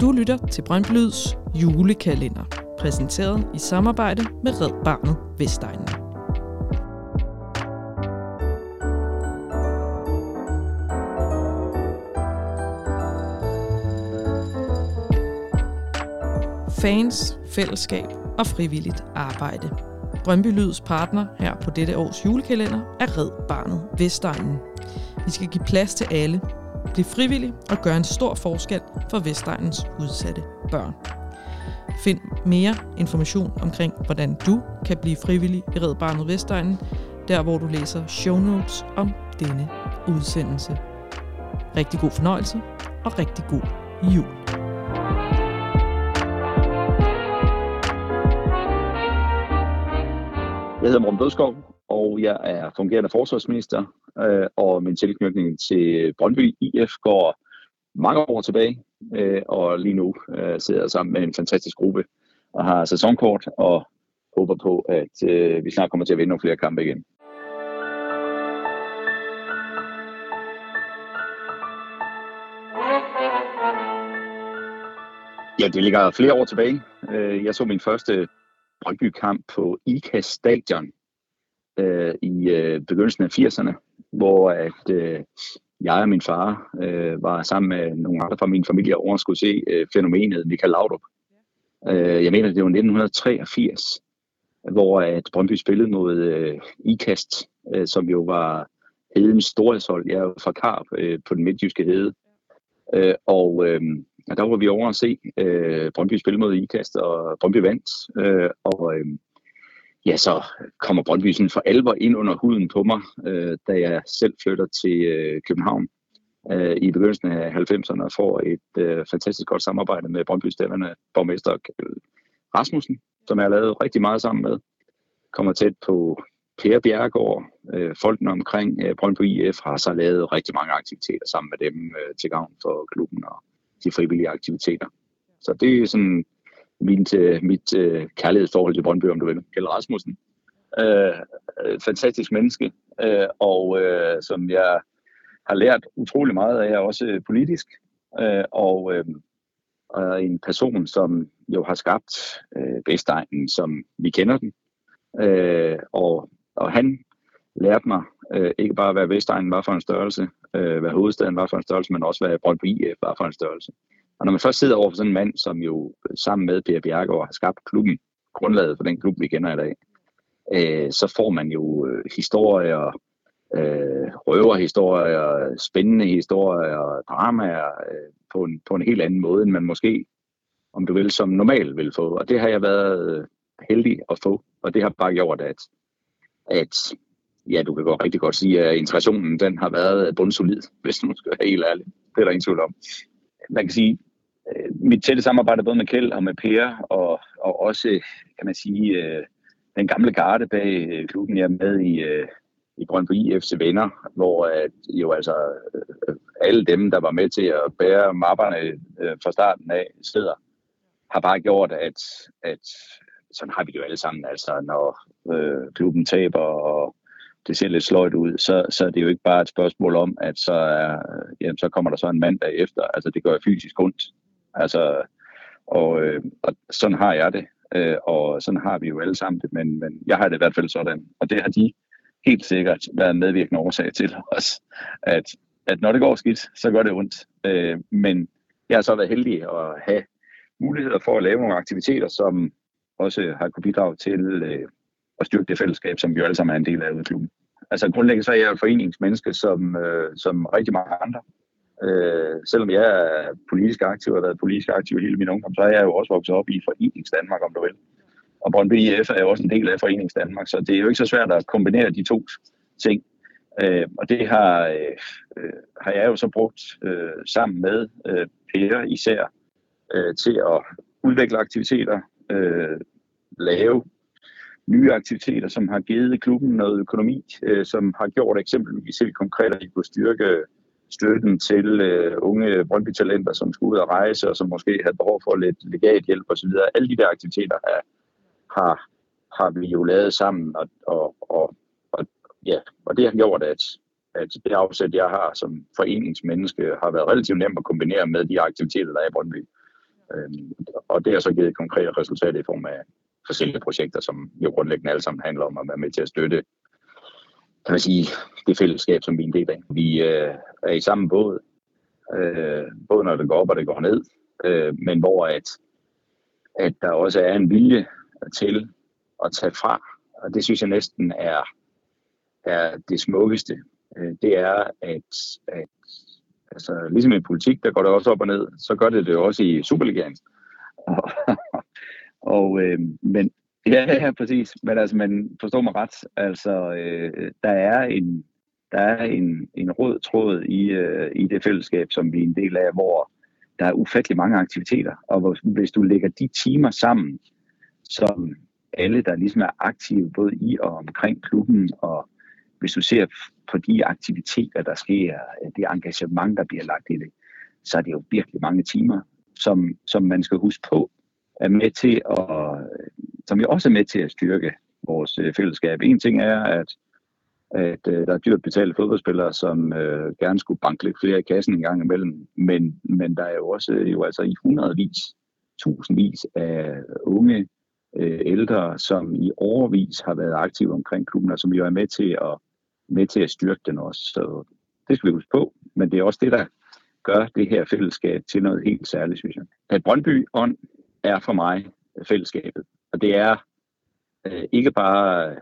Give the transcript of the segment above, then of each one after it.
Du lytter til Brøndby Lyds julekalender, præsenteret i samarbejde med Red Barnet Vestegnen. Fans, fællesskab og frivilligt arbejde. Brøndby Lyds partner her på dette års julekalender er Red Barnet Vestegnen. Vi skal give plads til alle, Bliv frivillig og gør en stor forskel for Vestegnens udsatte børn. Find mere information omkring, hvordan du kan blive frivillig i Red Barnet Vestegnen, der hvor du læser show notes om denne udsendelse. Rigtig god fornøjelse og rigtig god jul. Jeg hedder Morten Bødskov, og jeg er fungerende forsvarsminister, øh, og min tilknytning til Brøndby IF går mange år tilbage, øh, og lige nu øh, sidder jeg sammen med en fantastisk gruppe og har sæsonkort, og håber på, at øh, vi snart kommer til at vinde nogle flere kampe igen. Ja, det ligger flere år tilbage. Øh, jeg så min første Brøndby-kamp på IKAS Stadion øh, i øh, begyndelsen af 80'erne, hvor at øh, jeg og min far øh, var sammen med nogle andre fra min familie over og skulle se øh, fænomenet Michael Laudrup. Øh, jeg mener, det var 1983, hvor at Brøndby spillede mod øh, IKAST, øh, som jo var hedens storhedshold. Jeg er jo fra Karp øh, på den midtjyske hede. Øh, og øh, der var vi over at se øh, Brøndby spille mod IKAST, og Brøndby vandt. Øh, og øh, ja, så kommer Brøndby sådan for alvor ind under huden på mig, øh, da jeg selv flytter til øh, København øh, i begyndelsen af 90'erne og får et øh, fantastisk godt samarbejde med Brøndby stemmerne borgmester Rasmussen, som jeg har lavet rigtig meget sammen med. Kommer tæt på Per Bjergård, øh, folkene omkring øh, Brøndby IF har så lavet rigtig mange aktiviteter sammen med dem øh, til gavn for klubben og de frivillige aktiviteter. Så det er sådan mit, øh, mit øh, kærlighedsforhold til Brøndby, om du vil. Kjell Rasmussen. Øh, øh, fantastisk menneske, øh, og øh, som jeg har lært utrolig meget af, også øh, politisk. Øh, og øh, en person, som jo har skabt øh, Vestegnen, som vi kender den. Øh, og, og han lærte mig øh, ikke bare, hvad Vestegnen var for en størrelse, øh, hvad hovedstaden var for en størrelse, men også, hvad Brøndby IF var for en størrelse. Og når man først sidder over for sådan en mand, som jo øh, sammen med Per Bjergaard har skabt klubben, grundlaget for den klub, vi kender i dag, øh, så får man jo øh, historier, øh, røverhistorier, spændende historier, dramaer øh, på, en, på en helt anden måde, end man måske, om du vil, som normalt vil få. Og det har jeg været øh, heldig at få, og det har bare gjort, at, at ja, du kan godt rigtig godt sige, at integrationen den har været bundsolid, hvis man skal være helt ærlig. Det er der ingen tvivl om. Man kan sige, Øh, mit tætte samarbejde både med Kjeld og med Per, og, og også, kan man sige, øh, den gamle garde bag øh, klubben, jeg er med i, øh, i Brøndby IF's venner, hvor at, jo altså øh, alle dem, der var med til at bære mapperne øh, fra starten af, sidder, har bare gjort, at, at sådan har vi det jo alle sammen, altså når øh, klubben taber, og det ser lidt sløjt ud, så, så det er det jo ikke bare et spørgsmål om, at så, er, jamen, så kommer der så en mand efter. Altså det gør fysisk ondt. Altså, og, øh, og sådan har jeg det, øh, og sådan har vi jo alle sammen det, men, men jeg har det i hvert fald sådan, og det har de helt sikkert været en medvirkende årsag til os, at, at når det går skidt, så gør det ondt. Øh, men jeg har så været heldig at have muligheder for at lave nogle aktiviteter, som også har kunne bidrage til øh, at styrke det fællesskab, som vi jo alle sammen er en del af i klubben. Altså grundlæggende så er jeg et foreningsmenneske, som, øh, som rigtig mange andre. Øh, selvom jeg er politisk aktiv og har været politisk aktiv hele min ungdom, så er jeg jo også vokset op i Forenings Danmark, om du vil. Og Brøndby IF er jo også en del af Forenings Danmark, så det er jo ikke så svært at kombinere de to ting. Øh, og det har, øh, har jeg jo så brugt øh, sammen med øh, Per især øh, til at udvikle aktiviteter, øh, lave nye aktiviteter, som har givet klubben noget økonomi, øh, som har gjort eksempelvis helt konkret, at de kunne styrke støtten til øh, unge Brøndby-talenter, som skulle ud og rejse, og som måske havde behov for lidt legat hjælp osv. Alle de der aktiviteter har, har, har vi jo lavet sammen, og, og, og, og, ja, og det har gjort, at, at det afsæt, jeg har som foreningsmenneske, har været relativt nemt at kombinere med de aktiviteter, der er i Brøndby. Øhm, og det har så givet konkrete resultater i form af forskellige projekter, som jo grundlæggende alle sammen handler om at være med til at støtte kan man sige, det fællesskab, som vi er en del af. Vi øh, er i samme båd, øh, både når det går op og det går ned, øh, men hvor at, at der også er en vilje til at tage fra, og det synes jeg næsten er, er det smukkeste, øh, det er, at, at altså, ligesom i politik, der går det også op og ned, så gør det det også i Superligaen. Og, og øh, men, ja, ja, præcis. Men altså, man forstår mig ret. Altså, øh, der er en, der er en, en rød tråd i, øh, i det fællesskab, som vi er en del af, hvor der er ufattelig mange aktiviteter. Og hvor, hvis du lægger de timer sammen, som alle, der ligesom er aktive, både i og omkring klubben, og hvis du ser på de aktiviteter, der sker, det engagement, der bliver lagt i det, så er det jo virkelig mange timer, som, som man skal huske på, er med til at, som jo også er med til at styrke vores øh, fællesskab. En ting er, at, at øh, der er dyrt betalte fodboldspillere, som øh, gerne skulle banke lidt flere i kassen en gang imellem, men, men der er jo også jo altså i hundredvis, tusindvis af unge øh, ældre, som i overvis har været aktive omkring klubben, og som jo er med til at, med til at styrke den også. Så det skal vi huske på, men det er også det, der gør det her fællesskab til noget helt særligt, synes jeg. At Brøndby Ånd er for mig fællesskabet, det er øh, ikke bare øh,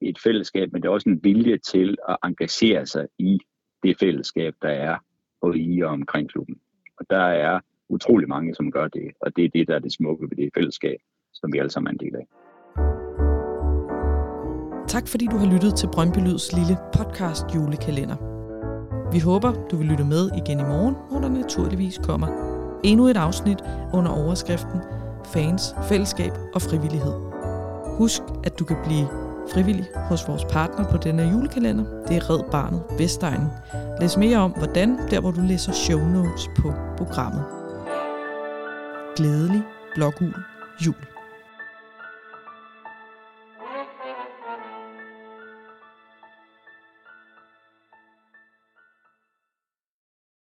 et fællesskab, men det er også en vilje til at engagere sig i det fællesskab, der er både i og omkring klubben. Og der er utrolig mange, som gør det, og det er det, der er det smukke ved det fællesskab som vi alle sammen er en del af. Tak fordi du har lyttet til Brøndby Lyds lille podcast julekalender. Vi håber, du vil lytte med igen i morgen, hvor der naturligvis kommer endnu et afsnit under overskriften Fans, Fællesskab og Frivillighed. Husk, at du kan blive frivillig hos vores partner på denne julekalender. Det er Red Barnet Vestegnen. Læs mere om, hvordan, der hvor du læser show notes på programmet. Glædelig blågul jul.